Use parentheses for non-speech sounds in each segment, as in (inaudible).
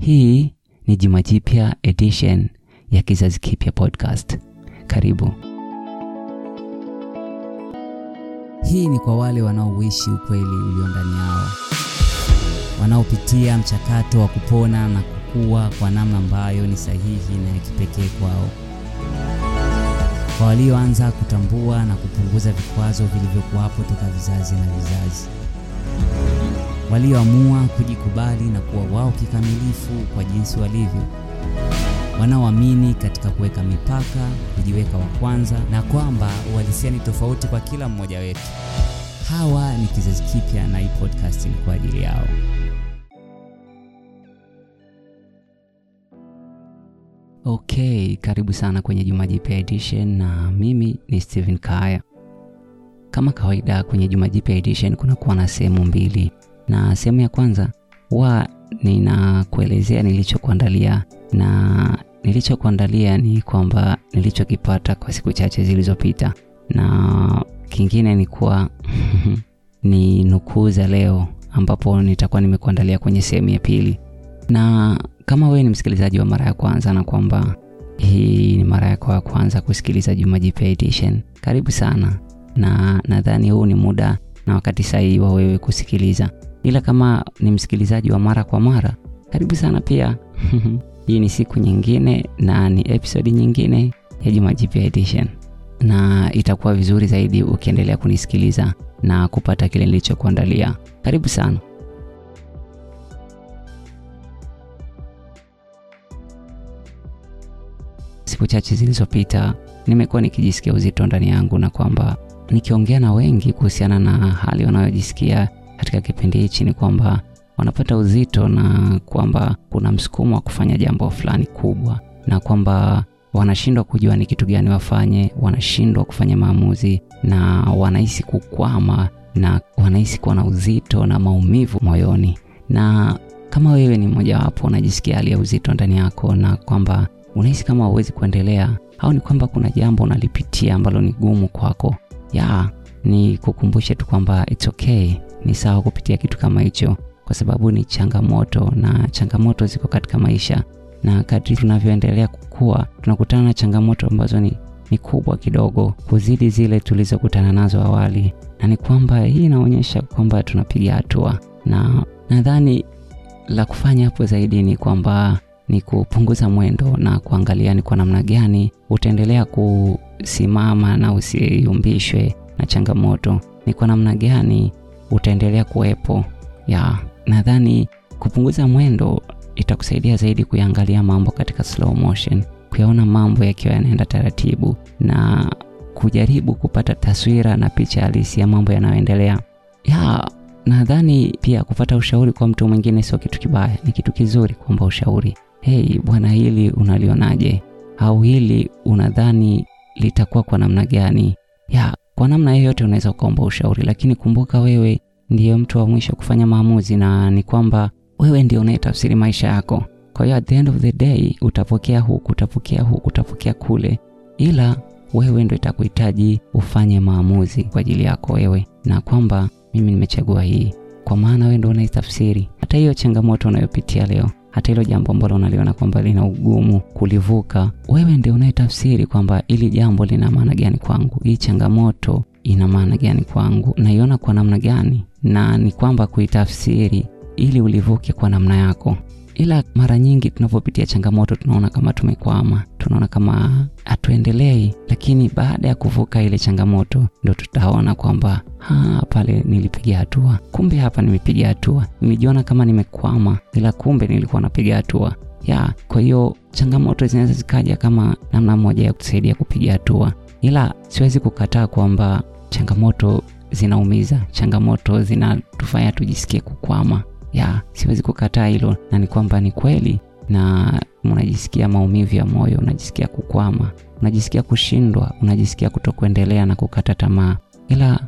Hii ni Juma Jipya edition ya Kizazi Kipya podcast. Karibu. Hii ni kwa wale wanaoishi ukweli ulio ndani yao, wanaopitia mchakato wa kupona na kukua kwa namna ambayo ni sahihi na ya kipekee kwao, kwa walioanza kutambua na kupunguza vikwazo vilivyokuwapo toka vizazi na vizazi, walioamua kujikubali na kuwa wao kikamilifu kwa jinsi walivyo, wanaoamini katika kuweka mipaka, kujiweka wa kwanza, na kwamba uhalisia ni tofauti kwa kila mmoja wetu. Hawa ni kizazi kipya, na hii podcast ni kwa ajili yao. Okay, karibu sana kwenye Juma Jipya edition na mimi ni Steven Kaya. Kama kawaida kwenye Juma Jipya edition kunakuwa na sehemu mbili, na sehemu ya kwanza huwa ninakuelezea nilichokuandalia, na nilichokuandalia ni kwamba nilichokipata kwa siku chache zilizopita, na kingine ni kuwa (laughs) ni nukuu za leo, ambapo nitakuwa nimekuandalia kwenye sehemu ya pili. Na kama wewe ni msikilizaji wa mara ya kwanza na kwamba hii ni mara yako ya kwanza kusikiliza Juma Jipya edition, karibu sana, na nadhani huu ni muda na wakati sahihi wa wewe kusikiliza. Ila kama ni msikilizaji wa mara kwa mara, karibu sana pia. (laughs) Hii ni siku nyingine na ni episodi nyingine ya Juma Jipya edition, na itakuwa vizuri zaidi ukiendelea kunisikiliza na kupata kile nilichokuandalia. Karibu sana. Siku chache zilizopita nimekuwa nikijisikia uzito ndani yangu, na kwamba nikiongea na wengi kuhusiana na hali wanayojisikia katika kipindi hichi ni kwamba wanapata uzito na kwamba kuna msukumo wa kufanya jambo fulani kubwa, na kwamba wanashindwa kujua ni kitu gani wafanye, wanashindwa kufanya maamuzi na wanahisi kukwama na wanahisi kuwa na uzito na maumivu moyoni. Na kama wewe ni mmojawapo unajisikia hali ya uzito ndani yako na kwamba unahisi kama huwezi kuendelea au ni kwamba kuna jambo unalipitia ambalo ni gumu kwako, ya ni kukumbushe tu kwamba it's okay, ni sawa kupitia kitu kama hicho, kwa sababu ni changamoto na changamoto ziko katika maisha, na kadri tunavyoendelea kukua tunakutana na changamoto ambazo ni, ni kubwa kidogo kuzidi zile tulizokutana nazo awali, na ni kwamba hii inaonyesha kwamba tunapiga hatua, na nadhani la kufanya hapo zaidi ni kwamba ni kupunguza mwendo na kuangalia ni kwa namna gani utaendelea kusimama na usiyumbishwe na changamoto, ni kwa namna gani utaendelea kuwepo. Ya, nadhani kupunguza mwendo itakusaidia zaidi kuyaangalia mambo katika slow motion, kuyaona mambo yakiwa yanaenda taratibu na kujaribu kupata taswira na picha halisi ya mambo yanayoendelea. Ya, nadhani pia kupata ushauri kwa mtu mwingine sio kitu kibaya, ni kitu kizuri kuomba ushauri. Hei bwana, hili unalionaje? Au hili unadhani litakuwa kwa namna gani? Ya, kwa namna yoyote unaweza ukaomba ushauri, lakini kumbuka wewe ndiyo mtu wa mwisho kufanya maamuzi, na ni kwamba wewe ndio unayetafsiri maisha yako. Kwa hiyo at the end of the day utapokea huku, utapokea huku, utapokea kule, ila wewe ndio itakuhitaji ufanye maamuzi kwa ajili yako wewe, na kwamba mimi nimechagua hii, kwa maana wewe ndio unaitafsiri. Hata hiyo changamoto unayopitia leo hata hilo jambo ambalo unaliona kwamba lina ugumu kulivuka, wewe ndio unayetafsiri kwamba ili jambo lina maana gani kwangu, hii changamoto ina maana gani kwangu, naiona kwa namna gani, na ni kwamba kuitafsiri ili ulivuke kwa namna yako. Ila mara nyingi tunapopitia changamoto tunaona kama tumekwama, tunaona kama hatuendelei, lakini baada ya kuvuka ile changamoto ndo tutaona kwamba pale nilipiga hatua, kumbe hapa nimepiga hatua. Nilijiona kama nimekwama, ila kumbe nilikuwa napiga hatua ya. Kwa hiyo changamoto zinaweza zikaja kama namna moja ya kusaidia kupiga hatua, ila siwezi kukataa kwamba changamoto zinaumiza, changamoto zinatufanya tujisikie kukwama ya siwezi kukataa hilo, na ni kwamba ni kweli, na unajisikia maumivu ya moyo, unajisikia kukwama, unajisikia kushindwa, unajisikia kutokuendelea na kukata tamaa, ila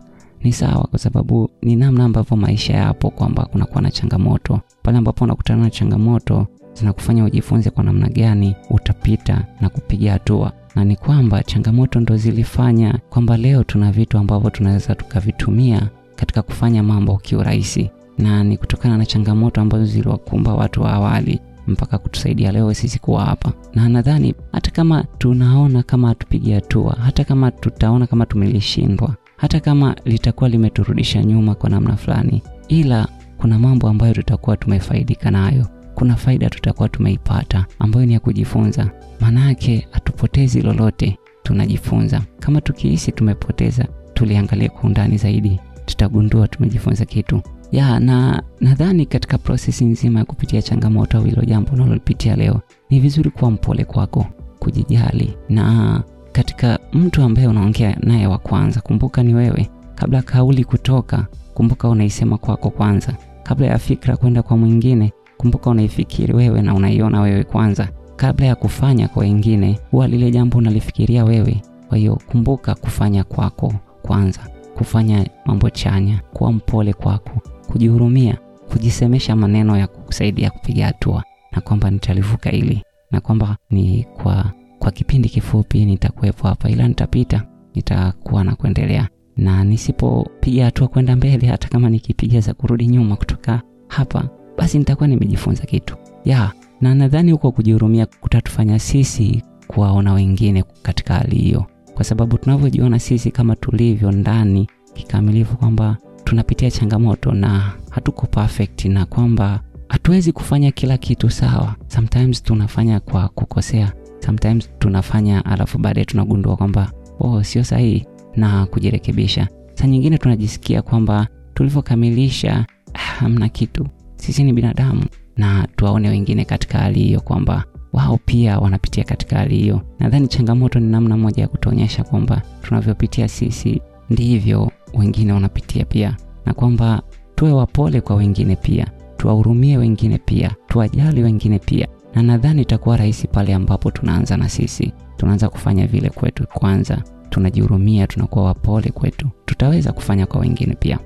ni sawa, kwa sababu ni namna ambavyo maisha yapo, kwamba kunakuwa na changamoto. Pale ambapo unakutana na changamoto zinakufanya ujifunze kwa namna gani utapita na kupiga hatua, na ni kwamba changamoto ndo zilifanya kwamba leo tuna vitu ambavyo tunaweza tukavitumia katika kufanya mambo kiurahisi na ni kutokana na changamoto ambazo ziliwakumba watu wa awali mpaka kutusaidia leo sisi kuwa hapa. Na nadhani hata kama tunaona kama hatupigi hatua, hata kama tutaona kama tumelishindwa, hata kama litakuwa limeturudisha nyuma kwa namna fulani, ila kuna mambo ambayo tutakuwa tumefaidika nayo kuna faida tutakuwa tumeipata ambayo ni ya kujifunza. maanayake hatupotezi lolote, tunajifunza. Kama tukihisi tumepoteza, tuliangalia kwa undani zaidi, tutagundua tumejifunza kitu ya na nadhani katika prosesi nzima ya kupitia changamoto au hilo jambo unalolipitia leo, ni vizuri kuwa mpole kwako, kujijali, na katika mtu ambaye unaongea naye wa kwanza, kumbuka ni wewe. Kabla kauli kutoka, kumbuka unaisema kwako kwanza. Kabla ya fikra kwenda kwa mwingine kumbuka unaifikiri wewe na unaiona wewe kwanza. Kabla ya kufanya kwa wengine, huwa lile jambo unalifikiria wewe. Kwa hiyo kumbuka kufanya kwako kwanza, kufanya mambo chanya, kuwa mpole kwako, kujihurumia, kujisemesha maneno ya kukusaidia kupiga hatua, na kwamba nitalivuka hili, na kwamba ni kwa kwa kipindi kifupi nitakuwepo hapa, ila nitapita, nitakuwa na kuendelea, na nisipopiga hatua kwenda mbele, hata kama nikipiga za kurudi nyuma kutoka hapa basi nitakuwa nimejifunza kitu. Ya na nadhani huko kujihurumia kutatufanya sisi kuwaona wengine katika hali hiyo, kwa sababu tunavyojiona sisi kama tulivyo ndani kikamilifu, kwamba tunapitia changamoto na hatuko perfect, na kwamba hatuwezi kufanya kila kitu sawa. Sometimes tunafanya kwa kukosea, sometimes tunafanya alafu baadaye tunagundua kwamba oh, sio sahihi na kujirekebisha. Saa nyingine tunajisikia kwamba tulivyokamilisha hamna kitu sisi ni binadamu na tuwaone wengine katika hali hiyo kwamba wao pia wanapitia katika hali hiyo. Nadhani changamoto ni namna moja ya kutuonyesha kwamba tunavyopitia sisi ndivyo wengine wanapitia pia, na kwamba tuwe wapole kwa wengine pia, tuwahurumie wengine pia, tuwajali wengine pia. Na nadhani itakuwa rahisi pale ambapo tunaanza na sisi, tunaanza kufanya vile kwetu kwanza, tunajihurumia, tunakuwa wapole kwetu, tutaweza kufanya kwa wengine pia.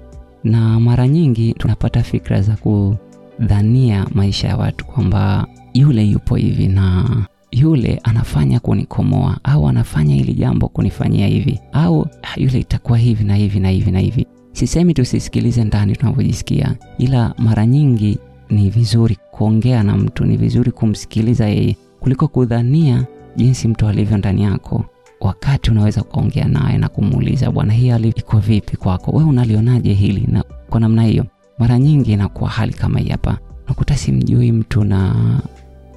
Na mara nyingi tunapata fikra za kudhania maisha ya watu kwamba yule yupo hivi na yule anafanya kunikomoa au anafanya hili jambo kunifanyia hivi au yule itakuwa hivi na hivi na hivi na hivi. Sisemi tusisikilize ndani tunavyojisikia, ila mara nyingi ni vizuri kuongea na mtu, ni vizuri kumsikiliza yeye kuliko kudhania jinsi mtu alivyo ndani yako wakati unaweza ukaongea naye na kumuuliza, bwana, hii hali iko vipi kwako? Wewe unalionaje hili? Na kwa namna hiyo, mara nyingi inakuwa hali kama hii hapa, nakuta simjui mtu na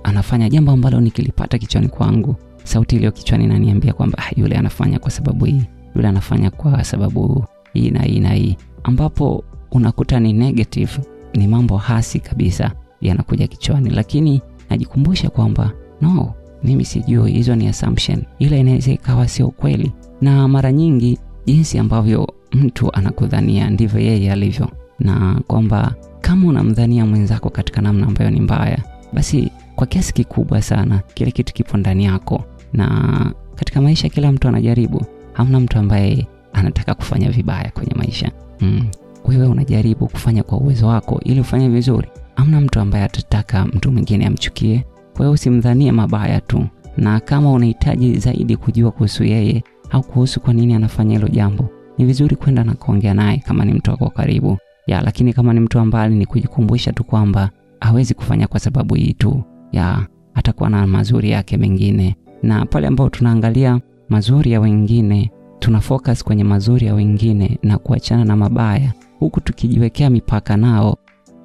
anafanya jambo ambalo nikilipata kichwani kwangu, sauti iliyo kichwani inaniambia kwamba ah, yule anafanya kwa sababu hii, yule anafanya kwa sababu hii na hii na hii, ambapo unakuta ni negative, ni mambo hasi kabisa yanakuja kichwani, lakini najikumbusha kwamba no mimi sijui, hizo ni assumption, ila inaweza ikawa sio kweli. Na mara nyingi jinsi ambavyo mtu anakudhania ndivyo yeye alivyo, na kwamba kama unamdhania mwenzako katika namna ambayo ni mbaya, basi kwa kiasi kikubwa sana kile kitu kipo ndani yako. Na katika maisha kila mtu anajaribu, hamna mtu ambaye anataka kufanya vibaya kwenye maisha mm. Wewe unajaribu kufanya kwa uwezo wako ili ufanye vizuri. Hamna mtu ambaye atataka mtu mwingine amchukie kwa hiyo usimdhanie mabaya tu, na kama unahitaji zaidi kujua kuhusu yeye au kuhusu kwa nini anafanya hilo jambo, ni vizuri kwenda na kuongea naye kama ni mtu wako karibu ya. Lakini kama ni mtu ambaye ni kujikumbusha tu kwamba hawezi kufanya kwa sababu hii tu ya, atakuwa na mazuri yake mengine, na pale ambapo tunaangalia mazuri ya wengine, tuna focus kwenye mazuri ya wengine na kuachana na mabaya, huku tukijiwekea mipaka nao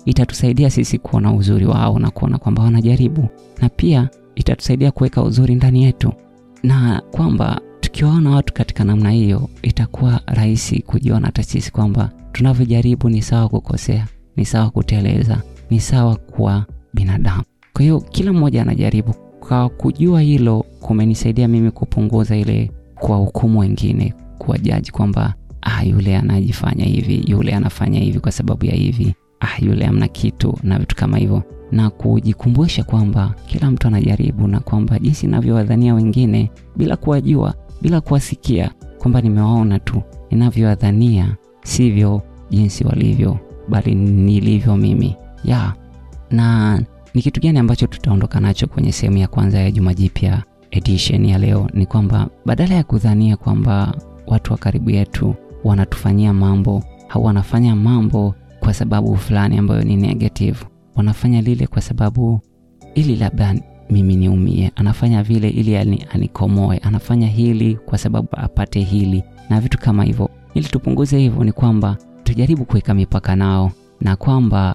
itatusaidia sisi kuona uzuri wao na kuona kwamba wanajaribu, na pia itatusaidia kuweka uzuri ndani yetu, na kwamba tukiwaona watu katika namna hiyo, itakuwa rahisi kujiona hata sisi kwamba tunavyojaribu ni sawa kukosea, ni sawa kuteleza, ni sawa kuwa binadamu. Kwa hiyo kila mmoja anajaribu. Kwa kujua hilo, kumenisaidia mimi kupunguza ile kwa hukumu wengine, kuwa jaji kwamba ah, yule anajifanya hivi, yule anafanya hivi kwa sababu ya hivi. Ah, yule amna kitu na vitu kama hivyo, na kujikumbusha kwamba kila mtu anajaribu, na kwamba jinsi ninavyowadhania wengine bila kuwajua, bila kuwasikia, kwamba nimewaona tu, ninavyowadhania sivyo jinsi walivyo, bali nilivyo mimi. Ya. Na ni kitu gani ambacho tutaondoka nacho kwenye sehemu ya kwanza ya Juma Jipya edition ya leo? Ni kwamba badala ya kudhania kwamba watu wa karibu yetu wanatufanyia mambo au wanafanya mambo kwa sababu fulani ambayo ni negative, wanafanya lile kwa sababu ili labda mimi niumie, anafanya vile ili anikomoe, anafanya hili kwa sababu apate hili na vitu kama hivyo. Ili tupunguze hivyo, ni kwamba tujaribu kuweka mipaka nao na kwamba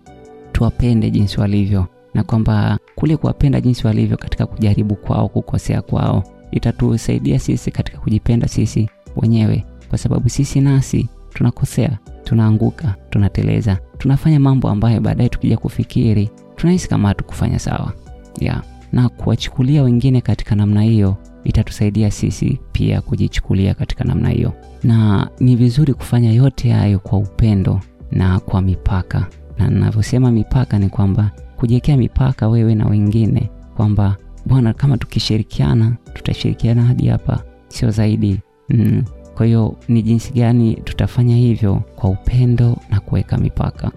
tuwapende jinsi walivyo, na kwamba kule kuwapenda jinsi walivyo katika kujaribu kwao, kukosea kwao, itatusaidia sisi katika kujipenda sisi wenyewe, kwa sababu sisi nasi tunakosea, tunaanguka, tunateleza, tunafanya mambo ambayo baadaye tukija kufikiri tunahisi kama hatukufanya sawa yeah. Na kuwachukulia wengine katika namna hiyo itatusaidia sisi pia kujichukulia katika namna hiyo, na ni vizuri kufanya yote hayo kwa upendo na kwa mipaka. Na ninavyosema mipaka ni kwamba kujiwekea mipaka wewe na wengine, kwamba bwana, kama tukishirikiana tutashirikiana hadi hapa, sio zaidi mm. Kwa hiyo ni jinsi gani tutafanya hivyo kwa upendo na kuweka mipaka.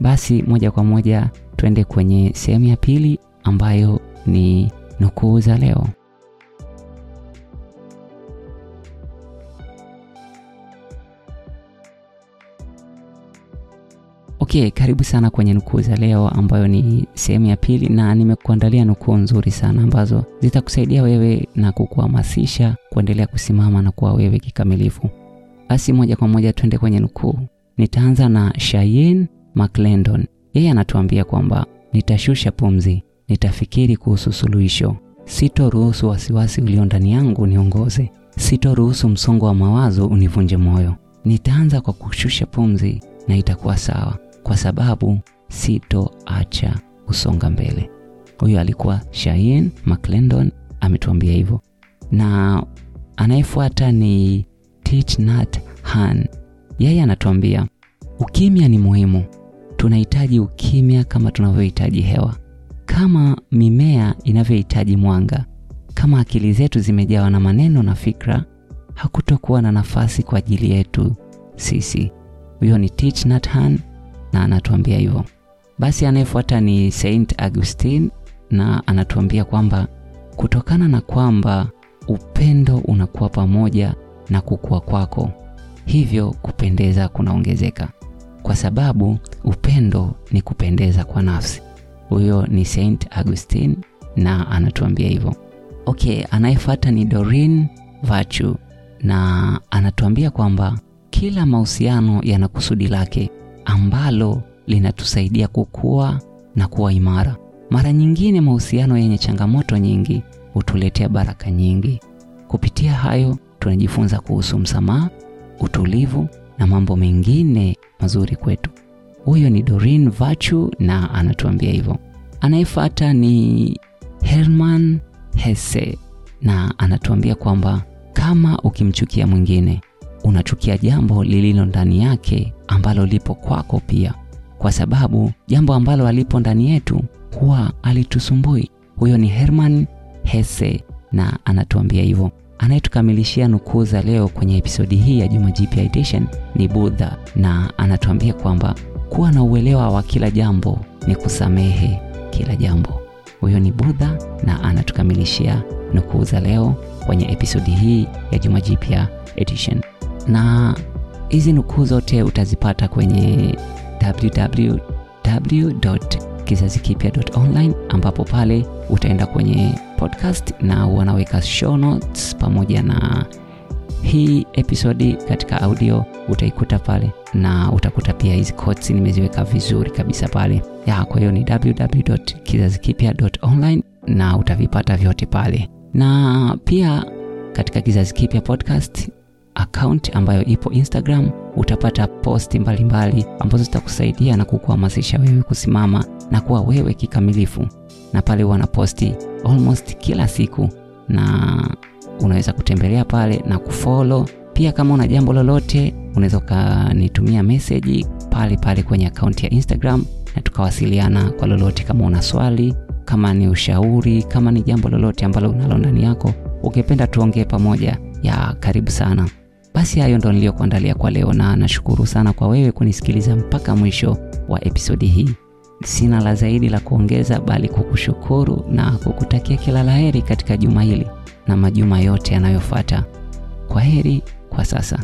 Basi moja kwa moja tuende kwenye sehemu ya pili ambayo ni nukuu za leo. Okay, karibu sana kwenye nukuu za leo ambayo ni sehemu ya pili, na nimekuandalia nukuu nzuri sana ambazo zitakusaidia wewe na kukuhamasisha kuendelea kusimama na kuwa wewe kikamilifu. Basi moja kwa moja twende kwenye nukuu. Nitaanza na Cheyenne McClendon. Yeye anatuambia kwamba nitashusha pumzi, nitafikiri kuhusu suluhisho, sitoruhusu wasiwasi ulio ndani yangu niongoze, sitoruhusu msongo wa mawazo univunje moyo. Nitaanza kwa kushusha pumzi na itakuwa sawa, kwa sababu sitoacha kusonga mbele. Huyo alikuwa shain McClendon ametuambia hivyo, na anayefuata ni Tichnat Han. Yeye anatuambia ukimya ni muhimu. Tunahitaji ukimya kama tunavyohitaji hewa, kama mimea inavyohitaji mwanga. Kama akili zetu zimejawa na maneno na fikra, hakutokuwa na nafasi kwa ajili yetu sisi. Huyo ni Tichnat Hanh na anatuambia hivyo. Basi anayefuata ni Saint Augustine na anatuambia kwamba kutokana na kwamba upendo unakuwa pamoja na kukua kwako, hivyo kupendeza kunaongezeka, kwa sababu upendo ni kupendeza kwa nafsi. Huyo ni Saint Augustine na anatuambia hivyo. Okay, anayefuata ni Doreen Virtue na anatuambia kwamba kila mahusiano yana kusudi lake ambalo linatusaidia kukua na kuwa imara. Mara nyingine mahusiano yenye changamoto nyingi hutuletea baraka nyingi. Kupitia hayo tunajifunza kuhusu msamaha, utulivu na mambo mengine mazuri kwetu. Huyo ni Doreen Vachu na anatuambia hivyo. Anayefuata ni Herman Hesse na anatuambia kwamba kama ukimchukia mwingine unachukia jambo lililo ndani yake ambalo lipo kwako pia, kwa sababu jambo ambalo alipo ndani yetu huwa alitusumbui. Huyo ni Herman Hesse na anatuambia hivyo. Anayetukamilishia nukuu za leo kwenye episodi hii ya Juma Jipya Edition ni Buddha na anatuambia kwamba kuwa na uelewa wa kila jambo ni kusamehe kila jambo. Huyo ni Buddha na anatukamilishia nukuu za leo kwenye episodi hii ya Juma Jipya Edition na hizi nukuu zote utazipata kwenye www.kizazikipya.online ambapo pale utaenda kwenye podcast na wanaweka show notes pamoja na hii episodi katika audio utaikuta pale na utakuta pia hizi quotes nimeziweka vizuri kabisa pale. Ya kwa hiyo ni www.kizazikipya.online na utavipata vyote pale. Na pia katika kizazi kipya podcast account ambayo ipo Instagram utapata posti mbalimbali ambazo zitakusaidia na kukuhamasisha wewe kusimama na kuwa wewe kikamilifu, na pale wana posti almost kila siku, na unaweza kutembelea pale na kufollow pia. Kama una jambo lolote, unaweza ukanitumia message pale pale kwenye akaunti ya Instagram na tukawasiliana kwa lolote, kama una swali, kama ni ushauri, kama ni jambo lolote ambalo unalo ndani yako ukipenda tuongee pamoja, ya karibu sana. Basi hayo ndo niliyokuandalia kwa leo, na nashukuru sana kwa wewe kunisikiliza mpaka mwisho wa episodi hii. Sina la zaidi la kuongeza, bali kukushukuru na kukutakia kila la heri katika juma hili na majuma yote yanayofuata. Kwa heri kwa sasa.